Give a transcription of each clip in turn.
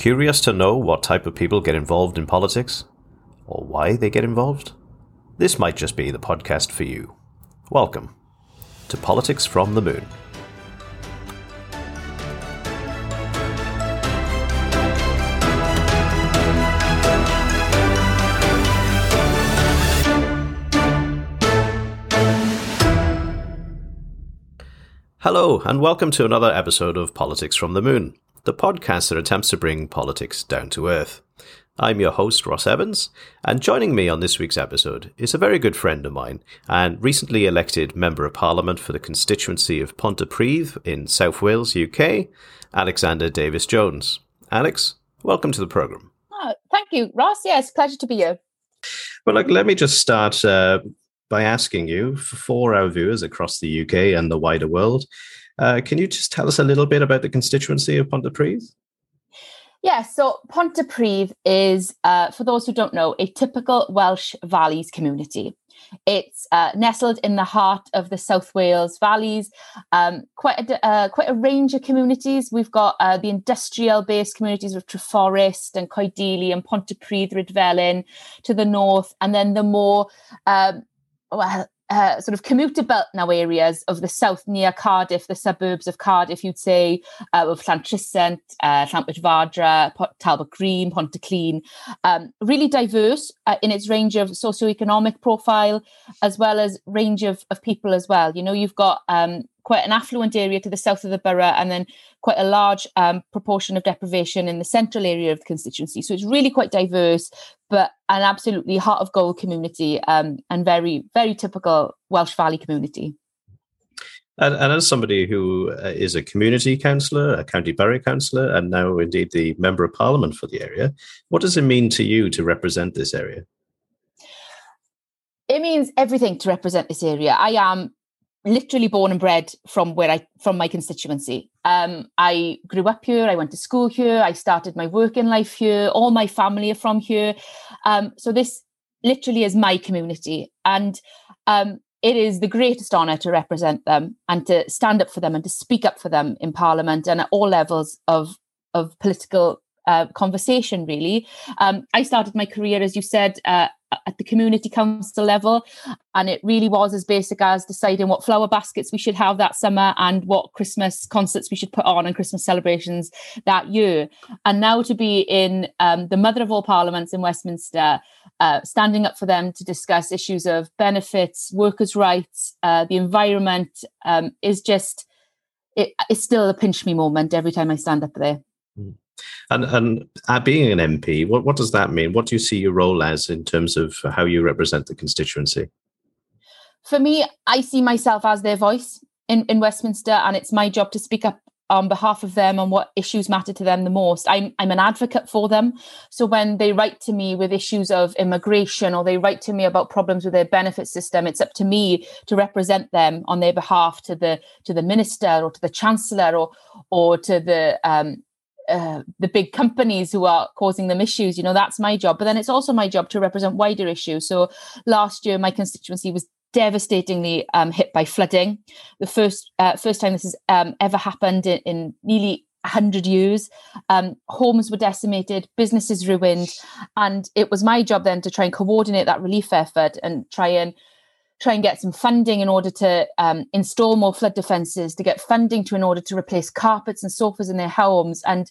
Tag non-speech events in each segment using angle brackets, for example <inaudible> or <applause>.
Curious to know what type of people get involved in politics? Or why they get involved? This might just be the podcast for you. Welcome to Politics from the Moon. Hello, and welcome to another episode of Politics from the Moon, the podcast that attempts to bring politics down to earth. I'm your host, Ross Evans, and joining me on this week's episode is a very good friend of mine and recently elected Member of Parliament for the constituency of Pontypridd in South Wales, UK, Alexandra Davies-Jones. Alex, welcome to the programme. Oh, thank you, Ross. Yes, pleasure to be here. Well, look, let me just start uh, by asking you, for our viewers across the UK and the wider world, uh, can you just tell us a little bit about the constituency of Pontypridd? Yeah, so Pontypridd is, uh, for those who don't know, a typical Welsh valleys community. It's uh, nestled in the heart of the South Wales valleys. Um, quite a uh, quite a range of communities. We've got uh, the industrial-based communities of Treforest and Coedili and Pontypridd Rhydyfelin to the north, and then the more um, well, uh, sort of commuter belt now areas of the south near Cardiff, the suburbs of Cardiff, you'd say, uh, of Llantrisant, uh, Llantwit Talbot Green, Pontyclun, um, really diverse uh, in its range of socioeconomic profile, as well as range of, of people as well. You know, you've got um, quite an affluent area to the south of the borough, and then quite a large um, proportion of deprivation in the central area of the constituency. So it's really quite diverse, but an absolutely heart of gold community um, and very, very typical Welsh Valley community. And, and, as somebody who uh, a community councillor, a county borough councillor, and now indeed the member of parliament for the area, what does it mean to you to represent this area? It means everything to represent this area. I am literally born and bred from where I from my constituency. Um, I grew up here. I went to school here. I started my working life here. All my family are from here. Um, so this literally is my community, and um, it is the greatest honour to represent them and to stand up for them and to speak up for them in Parliament and at all levels of of political uh, conversation. Really, um, I started my career, as you said, uh, at the community council level. And it really was as basic as deciding what flower baskets we should have that summer and what Christmas concerts we should put on and Christmas celebrations that year. And now to be in um, the mother of all parliaments in Westminster, uh, standing up for them to discuss issues of benefits, workers' rights, uh, the environment um, is just, it, it's still a pinch me moment every time I stand up there. And and uh, being an MP, what what does that mean? What do you see your role as in terms of how you represent the constituency? For me, I see myself as their voice in, in Westminster, and it's my job to speak up on behalf of them on what issues matter to them the most. I'm I'm an advocate for them. So when they write to me with issues of immigration or they write to me about problems with their benefit system, it's up to me to represent them on their behalf to the to the minister or to the chancellor or or to the um, uh, the big companies who are causing them issues. You know, that's my job. But then it's also my job to represent wider issues. So last year, my constituency was devastatingly um, hit by flooding. The first uh, first time this has um, ever happened in, in nearly 100 years. Um, homes were decimated, businesses ruined. And it was my job then to try and coordinate that relief effort and try and try and get some funding in order to um, install more flood defences, to get funding to in order to replace carpets and sofas in their homes. And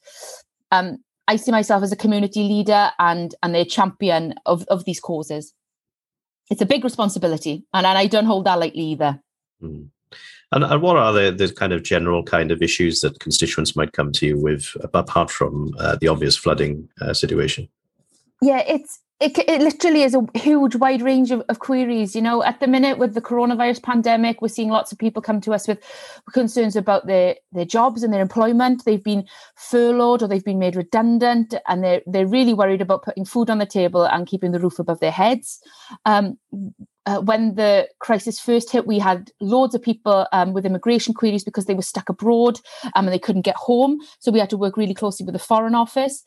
um, I see myself as a community leader and and a champion of, of these causes. It's a big responsibility, and, and I don't hold that lightly either. Mm. And, and what are the, the kind of general kind of issues that constituents might come to you with, apart from uh, the obvious flooding uh, situation? Yeah, it's it, it literally is a huge wide range of, of, queries you know at the minute with the coronavirus pandemic we're seeing lots of people come to us with concerns about their their jobs and their employment they've been furloughed or they've been made redundant and they're they're really worried about putting food on the table and keeping the roof above their heads um, uh, when the crisis first hit, we had loads of people um, with immigration queries because they were stuck abroad um, and they couldn't get home. So we had to work really closely with the Foreign Office.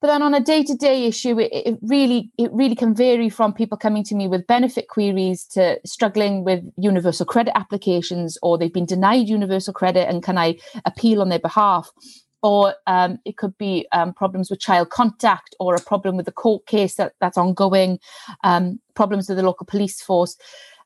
But then on a day-to-day issue, it, it, really it really can vary from people coming to me with benefit queries to struggling with universal credit applications, or they've been denied universal credit and can I appeal on their behalf? or um, it could be um, problems with child contact or a problem with the court case that, that's ongoing, um, problems with the local police force,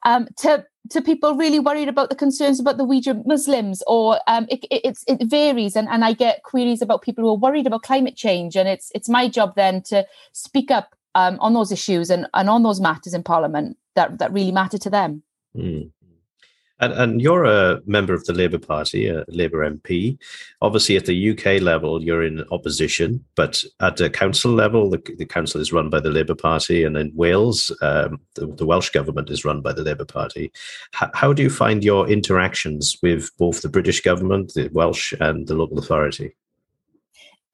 um, to to people really worried about the concerns about the Uyghur Muslims, or um, it, it, it varies. And, and I get queries about people who are worried about climate change, and it's it's my job then to speak up um, on those issues and, and on those matters in Parliament that that really matter to them. Mm. And, and, you're a member of the Labour Party, a Labour MP. Obviously, at the UK level, you're in opposition, but at the council level, the, the council is run by the Labour Party, and in Wales, um, the, the, Welsh government is run by the Labour Party. H- how do you find your interactions with both the British government, the Welsh, and the local authority?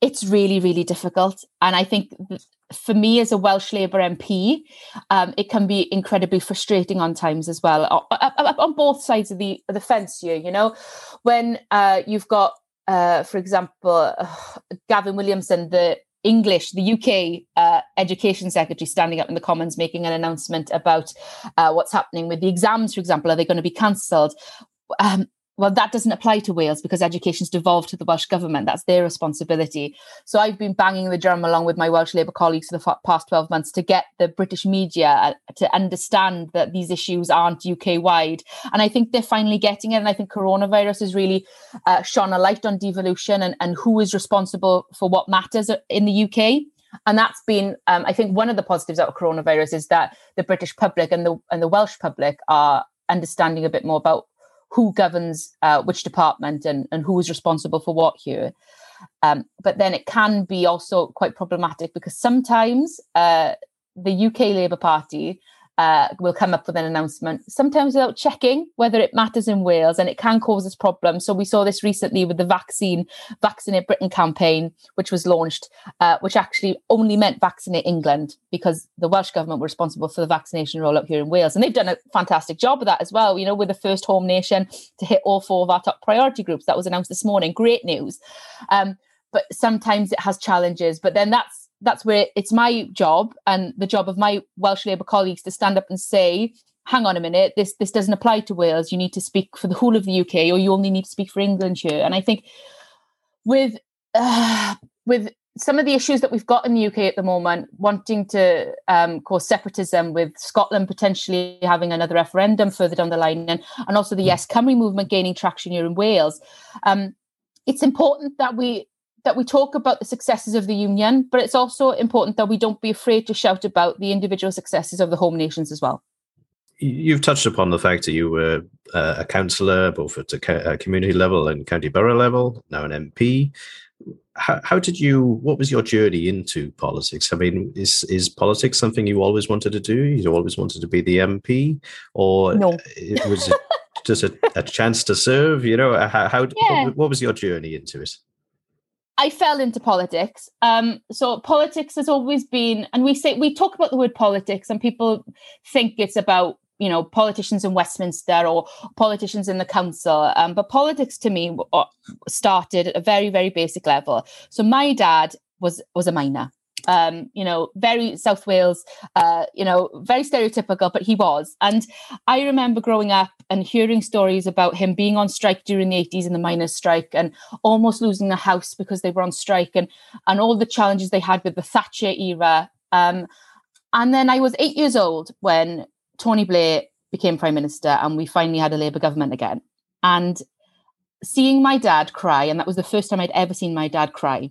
It's really, really difficult. And I think for me as a Welsh Labour MP, um, it can be incredibly frustrating on times as well, on both sides of the the fence here. You know, when uh, you've got, uh, for example, uh, Gavin Williamson, the English, the UK uh, Education Secretary, standing up in the Commons making an announcement about uh, what's happening with the exams, for example, are they going to be cancelled? Um, well, that doesn't apply to Wales because education's devolved to the Welsh government. That's their responsibility. So I've been banging the drum along with my Welsh Labour colleagues for the past 12 months to get the British media uh, to understand that these issues aren't UK wide. And I think they're finally getting it. And I think coronavirus has really uh, shone a light on devolution and, and who is responsible for what matters in the UK. And that's been, um, I think, one of the positives out of coronavirus is that the British public and the and the Welsh public are understanding a bit more about who governs uh, which department and, and who is responsible for what here. Um, but then it can be also quite problematic because sometimes uh, the UK Labour Party uh, will come up with an announcement, sometimes without checking whether it matters in Wales, and it can cause us problems. So we saw this recently with the vaccine Vaccinate Britain campaign, which was launched, uh, which actually only meant vaccinate England because the Welsh government were responsible for the vaccination rollout here in Wales, and they've done a fantastic job of that as well. You know, we're the first home nation to hit all four of our top priority groups. That was announced this morning. Great news. Um, but sometimes it has challenges. But then that's that's where it's my job and the job of my Welsh Labour colleagues to stand up and say, hang on a minute, this this doesn't apply to Wales. You need to speak for the whole of the UK, or you only need to speak for England here. And I think with uh, with some of the issues that we've got in the UK at the moment, wanting to um, cause separatism, with Scotland potentially having another referendum further down the line, and, and also the hmm. Yes Cymru movement gaining traction here in Wales, um, it's important that we that we talk about the successes of the union, but it's also important that we don't be afraid to shout about the individual successes of the home nations as well. You've touched upon the fact that you were uh, a councillor, both at a uh, community level and county borough level, now an MP. How, how, did you? What was your journey into politics? I mean, is is politics something you always wanted to do? You always wanted to be the MP, or no. was it just a, a, chance to serve? You know, how, how <laughs> yeah. what, what was your journey into it? I fell into politics. Um, so politics has always been, and we say we talk about the word politics, and people think it's about you know politicians in Westminster or politicians in the council. Um, but politics to me uh, started at a very very basic level. So my dad was was a miner um, you know, very South Wales, uh, you know, very stereotypical, but he was. And I remember growing up and hearing stories about him being on strike during the 80s in the miners' strike and almost losing a house because they were on strike and and all the challenges they had with the Thatcher era. Um, and then I was eight years old when Tony Blair became prime minister and we finally had a Labour government again. And seeing my dad cry, and that was the first time I'd ever seen my dad cry.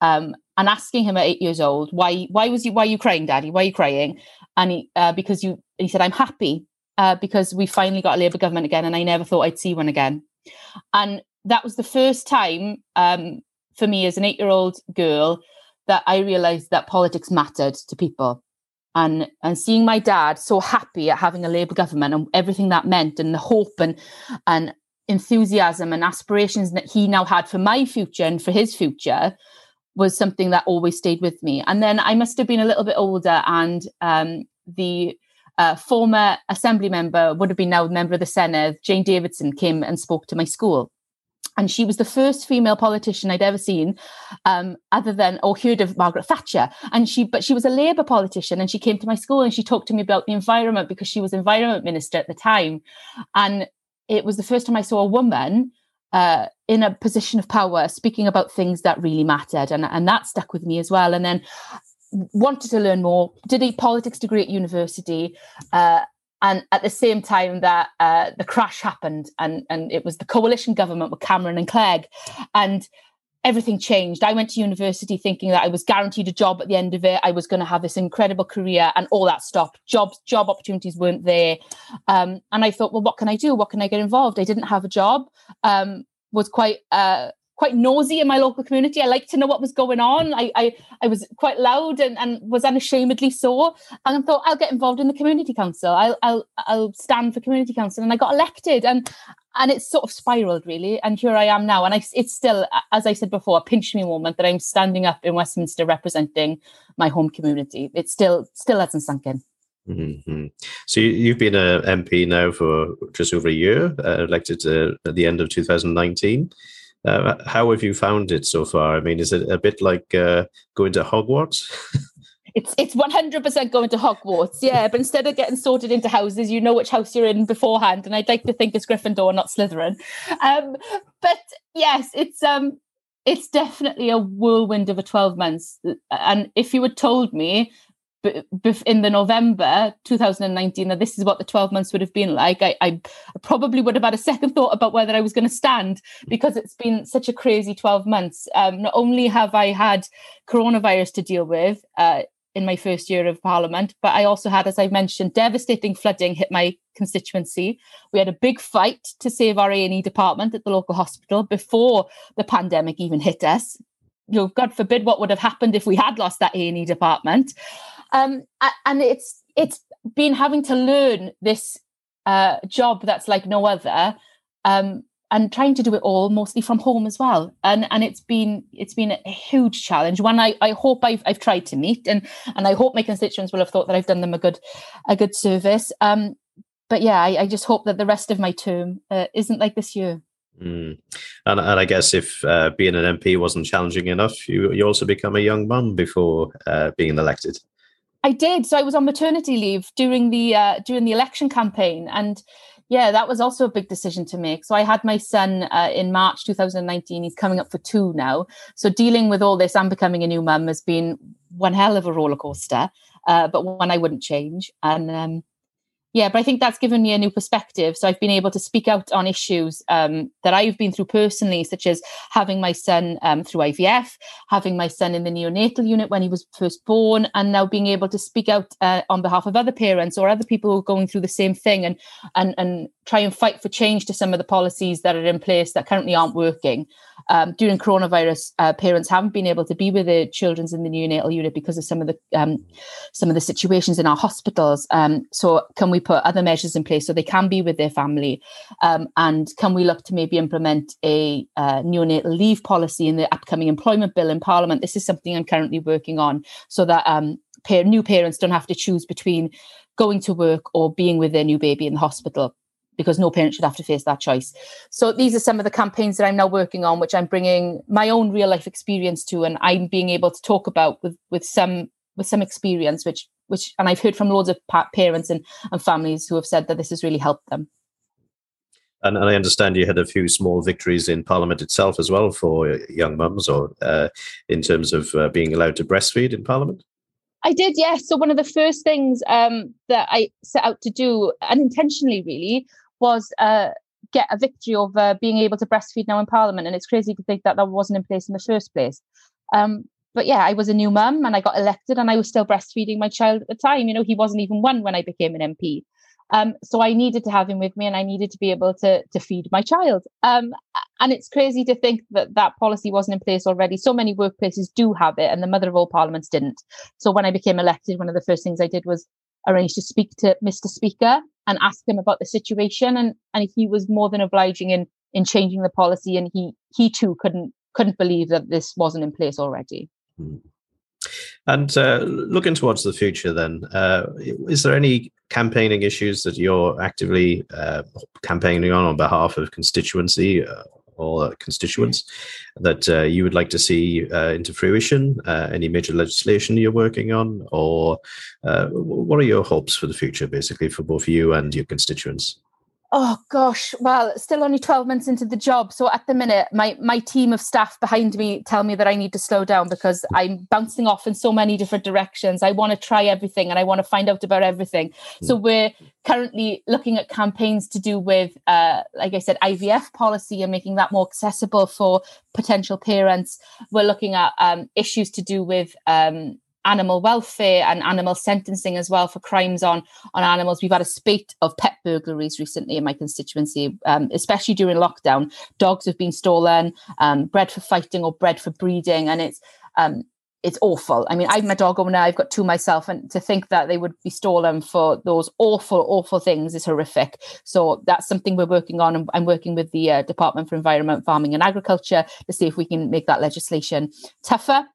Um, and asking him at eight years old, why why was you why are you crying, Daddy? Why are you crying? And he uh, because you he said, I'm happy uh, because we finally got a Labour government again, and I never thought I'd see one again. And that was the first time um, for me as an eight year old girl that I realised that politics mattered to people. And and seeing my dad so happy at having a Labour government and everything that meant, and the hope and and enthusiasm and aspirations that he now had for my future and for his future was something that always stayed with me. And then I must have been a little bit older, and um, the uh, former assembly member, would have been now a member of the Senedd, Jane Davidson, came and spoke to my school. And she was the first female politician I'd ever seen, um, other than or heard of Margaret Thatcher. And she, but she was a Labour politician, and she came to my school and she talked to me about the environment because she was environment minister at the time. And it was the first time I saw a woman uh, in a position of power, speaking about things that really mattered, and and that stuck with me as well. And then wanted to learn more. Did a politics degree at university. Uh, and at the same time that uh, the crash happened and, and it was the coalition government with Cameron and Clegg and everything changed. I went to university thinking that I was guaranteed a job at the end of it. I was going to have this incredible career, and all that stopped. Jobs, job opportunities weren't there, um, and I thought, well, what can I do? What can I get involved? I didn't have a job. Um, was quite uh, quite nosy in my local community. I liked to know what was going on. I I, I was quite loud and, and was unashamedly so. And I thought I'll get involved in the community council. I'll I'll I'll stand for community council. And I got elected. And and it's sort of spiraled really. And here I am now. And I, it's still, as I said before, a pinch me moment that I'm standing up in Westminster representing my home community. It still still hasn't sunk in. Mm-hmm. So you, have been a MP now for just over a year, uh, elected uh, at the end of 2019. Uh, how have you found it so far? I mean, is it a bit like uh, going to Hogwarts? <laughs> it's it's 100% going to Hogwarts, yeah. But instead of getting sorted into houses, you know which house you're in beforehand. And I'd like to think it's Gryffindor, not Slytherin. Um, but yes, it's um, it's definitely a whirlwind of a 12 months. And if you had told me in the November 2019 that this is what the 12 months would have been like, I, I probably would have had a second thought about whether I was going to stand because it's been such a crazy 12 months. Um, not only have I had coronavirus to deal with uh, in my first year of Parliament, but I also had, as I mentioned, devastating flooding hit my constituency. We had a big fight to save our A&E department at the local hospital before the pandemic even hit us. You know, God forbid what would have happened if we had lost that A&E department. Um, and it's it's been having to learn this uh, job that's like no other, um, and trying to do it all mostly from home as well. And and it's been it's been a huge challenge. One I, I hope I've I've tried to meet, and and I hope my constituents will have thought that I've done them a good a good service. Um, but yeah, I, I just hope that the rest of my term uh, isn't like this year. Mm. And, and I guess if uh, being an MP wasn't challenging enough, you you also become a young mum before uh, being elected. I did. So I was on maternity leave during the uh, during the election campaign, and yeah, that was also a big decision to make. So I had my son uh, in March 2019. He's coming up for two now. So dealing with all this and becoming a new mum has been one hell of a roller coaster, uh, but one I wouldn't change. And um, yeah but i think that's given me a new perspective so i've been able to speak out on issues um, that i've been through personally such as having my son um, through ivf having my son in the neonatal unit when he was first born and now being able to speak out uh, on behalf of other parents or other people who are going through the same thing and and and try and fight for change to some of the policies that are in place that currently aren't working um, during coronavirus, uh, parents haven't been able to be with their children in the neonatal unit because of some of the um, some of the situations in our hospitals. Um, so, can we put other measures in place so they can be with their family? Um, and can we look to maybe implement a uh, neonatal leave policy in the upcoming employment bill in Parliament? This is something I'm currently working on, so that um, new parents don't have to choose between going to work or being with their new baby in the hospital because no parent should have to face that choice. So these are some of the campaigns that I'm now working on, which I'm bringing my own real life experience to, and I'm being able to talk about with with some with some experience, which which and I've heard from loads of parents and, and families who have said that this has really helped them. And, and, I understand you had a few small victories in Parliament itself as well for young mums, or uh, in terms of uh, being allowed to breastfeed in Parliament. I did, yes. So one of the first things um, that I set out to do, unintentionally really, was uh, get a victory over being able to breastfeed now in Parliament. And it's crazy to think that that wasn't in place in the first place. Um, but yeah, I was a new mum and I got elected and I was still breastfeeding my child at the time. You know, he wasn't even one when I became an MP. Um, so I needed to have him with me and I needed to be able to, to feed my child. Um, and it's crazy to think that that policy wasn't in place already. So many workplaces do have it and the mother of all parliaments didn't. So when I became elected, one of the first things I did was arrange to speak to Mr. Speaker and ask him about the situation. And, and he was more than obliging in, in changing the policy. And he, he too couldn't, couldn't believe that this wasn't in place already. Hmm. And uh, looking towards the future, then, uh, is there any campaigning issues that you're actively uh, campaigning on on behalf of constituency uh, or constituents that uh, you would like to see uh, into fruition? any major legislation you're working on, or what are your hopes for the future, basically, for both you and your constituents? Oh gosh, well, still only 12 months into the job. So at the minute, my my team of staff behind me tell me that I need to slow down because I'm bouncing off in so many different directions. I want to try everything and I want to find out about everything. Mm. So we're currently looking at campaigns to do with uh, like I said, IVF policy and making that more accessible for potential parents. We're looking at um, issues to do with um, animal welfare and animal sentencing as well for crimes on on animals. We've had a spate of pet burglaries recently in my constituency, um, especially during lockdown. Dogs have been stolen, um, bred for fighting or bred for breeding, and it's um, it's awful. I mean, I'm a dog owner. I've got two myself, and to think that they would be stolen for those awful, awful things is horrific. So that's something we're working on. And I'm working with the uh, Department for Environment, Farming and Agriculture to see if we can make that legislation tougher.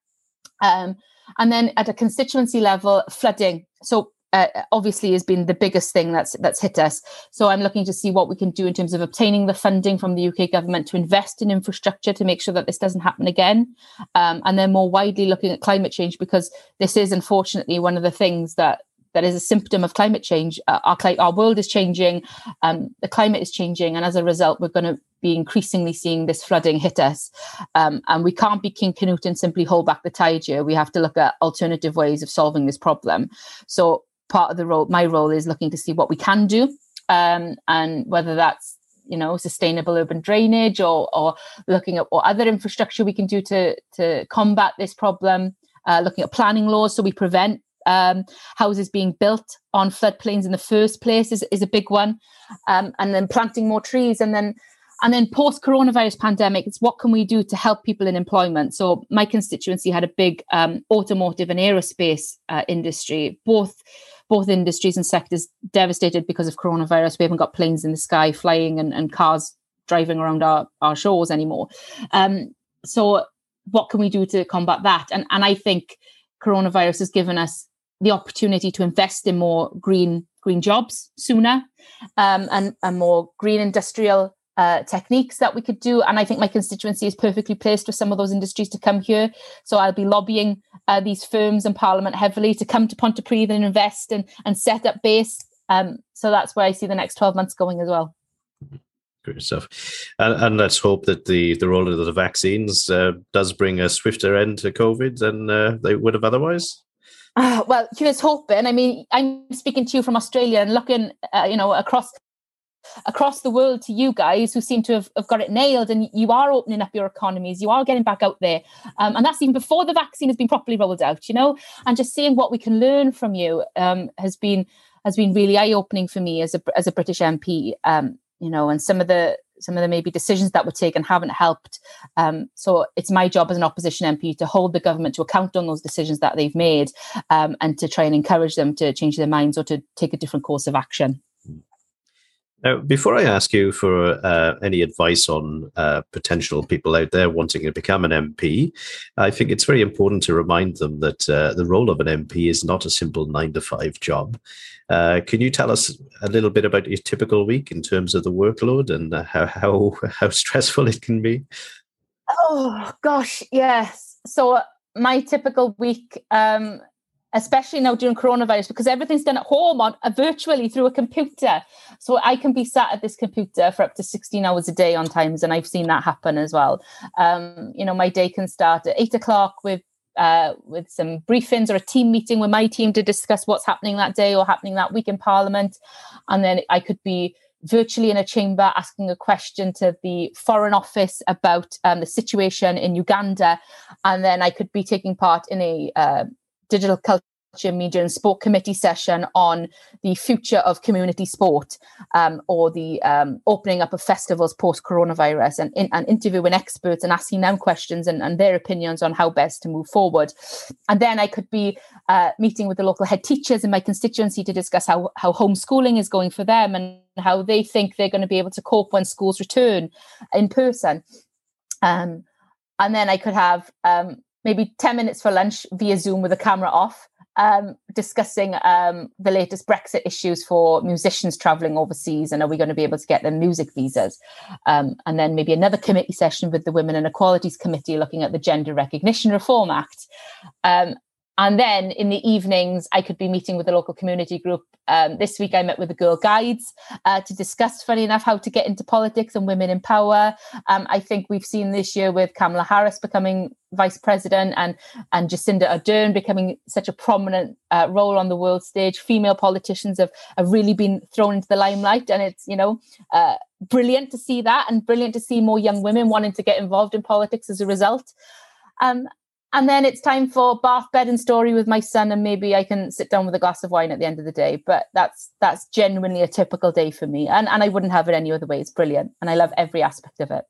Um, and then at a constituency level, flooding. So uh, obviously has been the biggest thing that's that's hit us. So I'm looking to see what we can do in terms of obtaining the funding from the UK government to invest in infrastructure to make sure that this doesn't happen again, um, and then more widely looking at climate change because this is unfortunately one of the things that that is a symptom of climate change. Uh, our our world is changing, um, the climate is changing, and as a result, we're going to be increasingly seeing this flooding hit us. Um, and we can't be King Canute and simply hold back the tide here. We have to look at alternative ways of solving this problem. So part of the role, my role is looking to see what we can do um, and whether that's you know sustainable urban drainage or or looking at what other infrastructure we can do to to combat this problem uh, looking at planning laws so we prevent um, houses being built on floodplains in the first place is, is a big one um, and then planting more trees and then and then post coronavirus pandemic, it's what can we do to help people in employment? So my constituency had a big um, automotive and aerospace uh, industry, both both industries and sectors devastated because of coronavirus. We haven't got planes in the sky flying and, and cars driving around our, our shores anymore. Um, so what can we do to combat that? And and I think coronavirus has given us the opportunity to invest in more green green jobs sooner um, and, and more green industrial uh, techniques that we could do. And I think my constituency is perfectly placed for some of those industries to come here. So I'll be lobbying uh, these firms and Parliament heavily to come to Pontypridd and invest and, and set up base. Um, so that's where I see the next 12 months going as well. Great stuff. And, and let's hope that the, the rollout of the vaccines uh, does bring a swifter end to COVID than uh, they would have otherwise. Uh, <sighs> well, here's hoping. I mean, I'm speaking to you from Australia and looking, uh, you know, across across the world to you guys who seem to have, have got it nailed and you are opening up your economies. You are getting back out there. Um, and that's even before the vaccine has been properly rolled out you know? And just seeing what we can learn from you um, has been has been really eye-opening for me as a as a british mp um, you know and some of the some of the maybe decisions that were taken haven't helped. Um, so it's my job as an opposition MP to hold the government to account on those decisions that they've made um, and to try and encourage them to change their minds or to take a different course of action. Now, before I ask you for uh, any advice on uh, potential people out there wanting to become an MP, I think it's very important to remind them that uh, the role of an MP is not a simple nine to five job. Uh, can you tell us a little bit about your typical week in terms of the workload and uh, how how, <laughs> how stressful it can be? Oh gosh, yes. So my typical week um, especially now during coronavirus because everything's done at home on uh, virtually through a computer. So i can be sat at this computer for up to 16 hours a day on times and i've seen that happen as well. Um, you know my day can start at 8 o'clock with uh, with some briefings or a team meeting with my team to discuss what's happening that day or happening that week in parliament. And then i could be virtually in a chamber asking a question to the Foreign Office about um, the situation in Uganda. And then I could be taking part in a uh, digital culture media and sport committee session on the future of community sport um, or the um, opening up of festivals post coronavirus and, and interviewing experts and asking them questions and, and, their opinions on how best to move forward. And then i could be uh, meeting with the local head teachers in my constituency to discuss how, how homeschooling is going for them and how they think they're going to be able to cope when schools return in person. Um, and then i could have um, maybe 10 minutes for lunch via Zoom with the camera off, um, discussing um, the latest Brexit issues for musicians traveling overseas and are we going to be able to get them music visas? Um, and then maybe another committee session with the Women and Equalities Committee looking at the Gender Recognition Reform Act. Um, and then in the evenings, I could be meeting with the local community group. Um, this week, I met with the Girl Guides uh, to discuss, funny enough, how to get into politics and women in power. Um, I think we've seen this year with Kamala Harris becoming vice president and and Jacinda Ardern becoming such a prominent uh, role on the world stage. Female politicians have, have really been thrown into the limelight, and it's you know uh, brilliant to see that, and brilliant to see more young women wanting to get involved in politics as a result. Um, and then it's time for bath bed and story with my son and maybe i can sit down with a glass of wine at the end of the day. But that's that's genuinely a typical day for me. And and i wouldn't have it any other way. It's brilliant. And i love every aspect of it.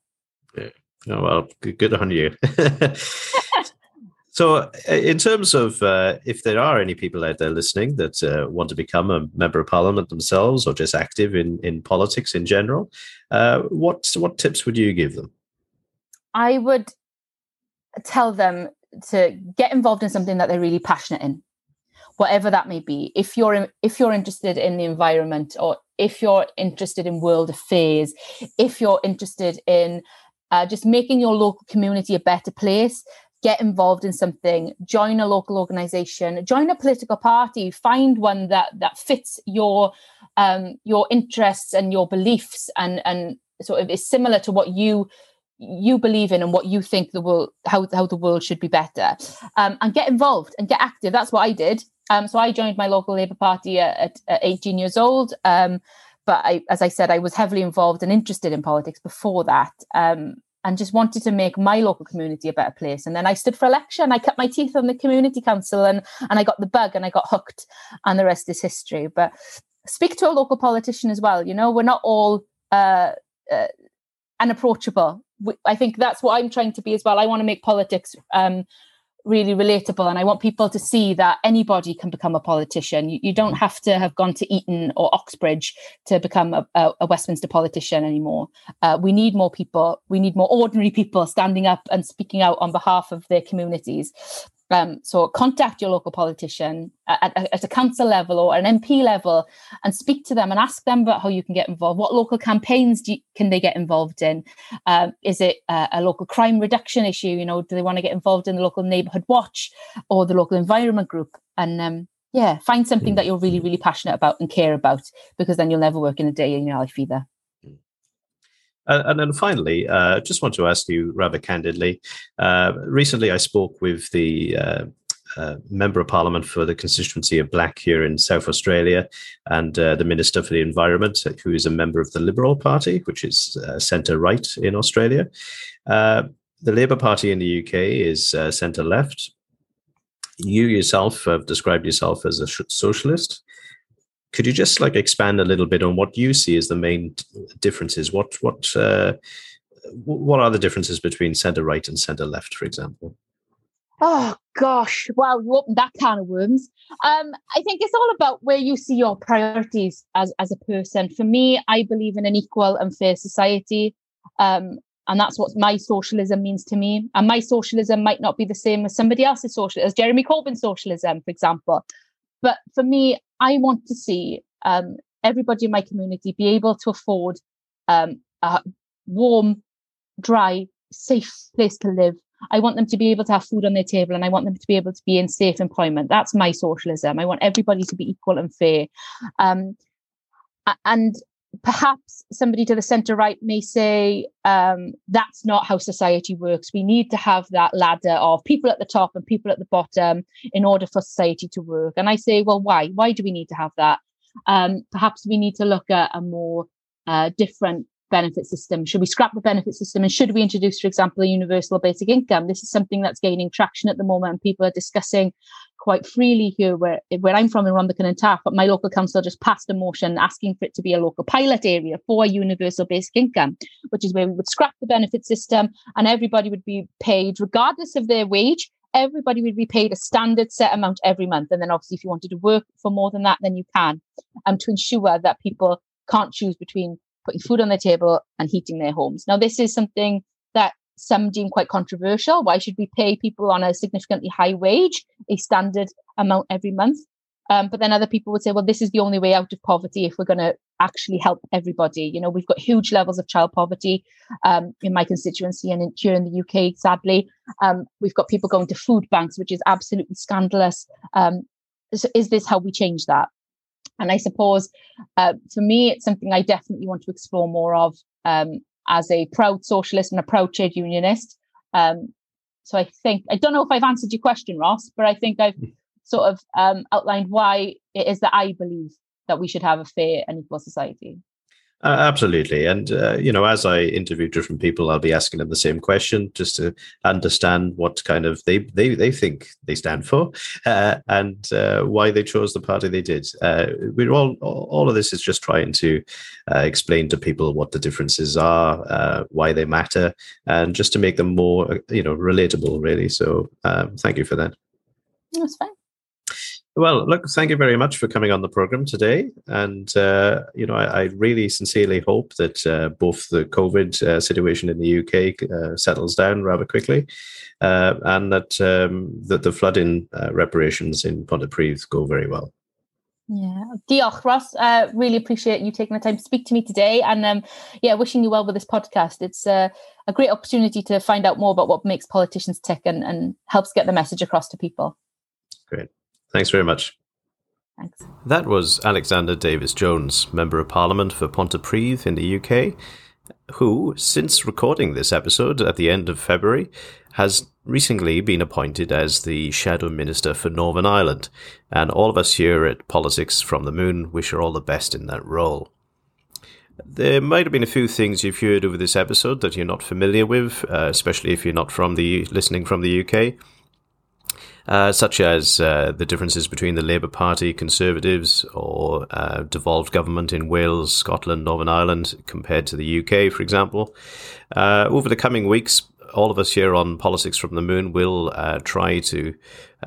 Yeah. oh well good on you. <laughs> So uh, in terms of uh, if there are any people out there listening that uh, want to become a member of parliament themselves or just active in in politics in general uh, what what tips would you give them? I would tell them to get involved in something that they're really passionate in whatever that may be. If you're if you're interested in the environment or if you're interested in world affairs if you're interested in uh, just making your local community a better place get involved in something join a local organization join a political party find one that that fits your um your interests and your beliefs and and sort of is similar to what you you believe in and what you think the world how, how the world should be better. Um, and get involved and get active. That's what i did. Um, so i joined my local labour party at, at 18 years old. Um, but I, as i said i was heavily involved and interested in politics before that. Um, and just wanted to make my local community a better place. And then i stood for election. I cut my teeth on the community council and and i got the bug and i got hooked. And the rest is history. But speak to a local politician as well. You know we're not all uh, uh, unapproachable I think that's what I'm trying to be as well. I want to make politics um, really relatable, and I want people to see that anybody can become a politician. You, you don't have to have gone to Eton or Oxbridge to become a, a, a Westminster politician anymore. Uh, we need more people. We need more <laughs> ordinary people standing up and speaking out on behalf of their communities. Um, so contact your local politician at, at, at, a council level or an MP level and speak to them and ask them about how you can get involved. What local campaigns you, can they get involved in? Um, is it a, a, local crime reduction issue? You know, do they want to get involved in the local neighbourhood watch or the local environment group? And um, yeah, find something that you're really, really passionate about and care about because then you'll never work in a day in your life either. Uh, and then finally, I uh, just want to ask you rather candidly. Uh, recently, I spoke with the uh, uh, member of parliament for the constituency of Black here in South Australia, and uh, the minister for the environment, who is a member of the Liberal Party, which is centre right in Australia. the Labour Party in the UK is centre left. You yourself have described yourself as a socialist could you just like expand a little bit on what you see as the main differences? What what uh, what are the differences between centre right and centre left, for example? Oh gosh, well, you opened that can of worms. Um, I think it's all about where you see your priorities as as a person. For me, I believe in an equal and fair society. Um, and that's what my socialism means to me. And my socialism might not be the same as somebody else's social, as Jeremy Corbyn's socialism, for example. But for me, I want to see um, everybody in my community be able to afford um, a warm, dry, safe place to live. I want them to be able to have food on their table and I want them to be able to be in safe employment. That's my socialism. I want everybody to be equal and fair. Um, and perhaps somebody to the center right may say um, that's not how society works. We need to have that ladder of people at the top and people at the bottom in order for society to work. And i say well why? Why do we need to have that? Um, perhaps we need to look at a more uh, different benefit system? Should we scrap the benefit system? And should we introduce, for example, a universal basic income? This is something that's gaining traction at the moment and people are discussing quite freely here where, where I'm from in Rhondda and Taff, but my local council just passed a motion asking for it to be a local pilot area for universal basic income, which is where we would scrap the benefit system and everybody would be paid regardless of their wage. Everybody would be paid a standard set amount every month. And then obviously if you wanted to work for more than that, then you can. Um, to ensure that people can't choose between putting food on the table and heating their homes. Now, this is something that some deem quite controversial. Why should we pay people on a significantly high wage a standard amount every month? Um, but then other people would say, well, this is the only way out of poverty if we're going to actually help everybody. You know, we've got huge levels of child poverty um, in my constituency and in, here in the UK, sadly. Um, we've got people going to food banks, which is absolutely scandalous. Um, so is this how we change that? And I suppose uh, for me, it's something I definitely want to explore more of um, as a proud socialist and a proud trade unionist. Um, so I think, I don't know if I've answered your question, Ross, but I think I've hmm. sort of um, outlined why it is that I believe that we should have a fair and equal society. Uh, absolutely. And, uh, you know, as I interview different people, I'll be asking them the same question just to understand what kind of they, they, they think they stand for uh, and uh, why they chose the party they did. Uh, we're all, all of this is just trying to uh, explain to people what the differences are, why they matter, and just to make them more, you know, relatable, really. So um, thank you for that. That's fine. Well, look, thank you very much for coming on the program today. And, uh, you know, I, I, really sincerely hope that uh, both the COVID uh, situation in the UK uh, settles down rather quickly uh, and that, um, that the flooding uh, reparations in Pontypridd go very well. Yeah, diolch, Ross. really appreciate you taking the time to speak to me today, and um, yeah, wishing you well with this podcast. It's a great opportunity to find out more about what makes politicians tick and, and helps get the message across to people. Great. Thanks very much. Thanks. That was Alexandra Davies-Jones, Member of Parliament for Pontypridd in the UK, who, since recording this episode at the end of February, has recently been appointed as the Shadow Minister for Northern Ireland. And all of us here at Politics from the Moon wish her all the best in that role. There might have been a few things you've heard over this episode that you're not familiar with, uh, especially if you're not from the listening from the UK uh, such as uh, the differences between the Labour Party, Conservatives, or uh, devolved government in Wales, Scotland, Northern Ireland compared to the UK, for example. Uh, over the coming weeks, all of us here on Politics from the Moon will uh, try to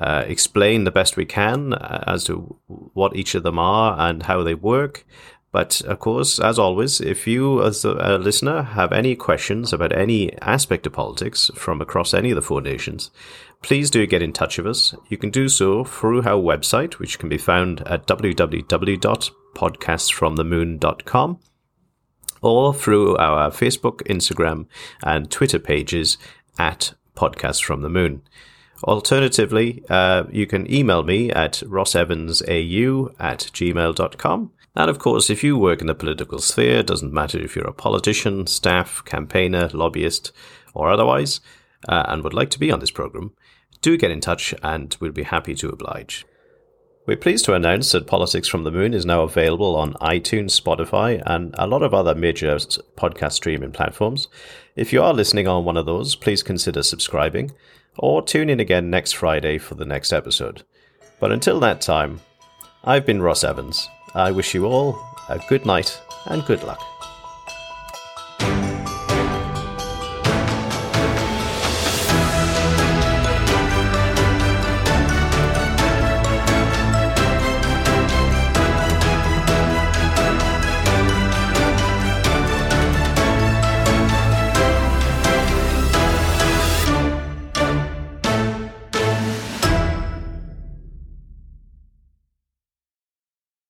uh, explain the best we can as to what each of them are and how they work. But of course, as always, if you as a listener have any questions about any aspect of politics from across any of the four nations, please do get in touch with us. You can do so through our website, which can be found at www.podcastsfromthemoon.com or through our Facebook, Instagram, and Twitter pages at Podcasts from the Moon. Alternatively, uh, you can email me at rossevansau at gmail.com. And of course, if you work in the political sphere, doesn't matter if you're a politician, staff, campaigner, lobbyist, or otherwise, uh, and would like to be on this program, do get in touch and we'll be happy to oblige. We're pleased to announce that Politics from the Moon is now available on iTunes, Spotify, and a lot of other major podcast streaming platforms. If you are listening on one of those, please consider subscribing or tune in again next Friday for the next episode. But until that time, I've been Ross Evans. I wish you all a good night and good luck.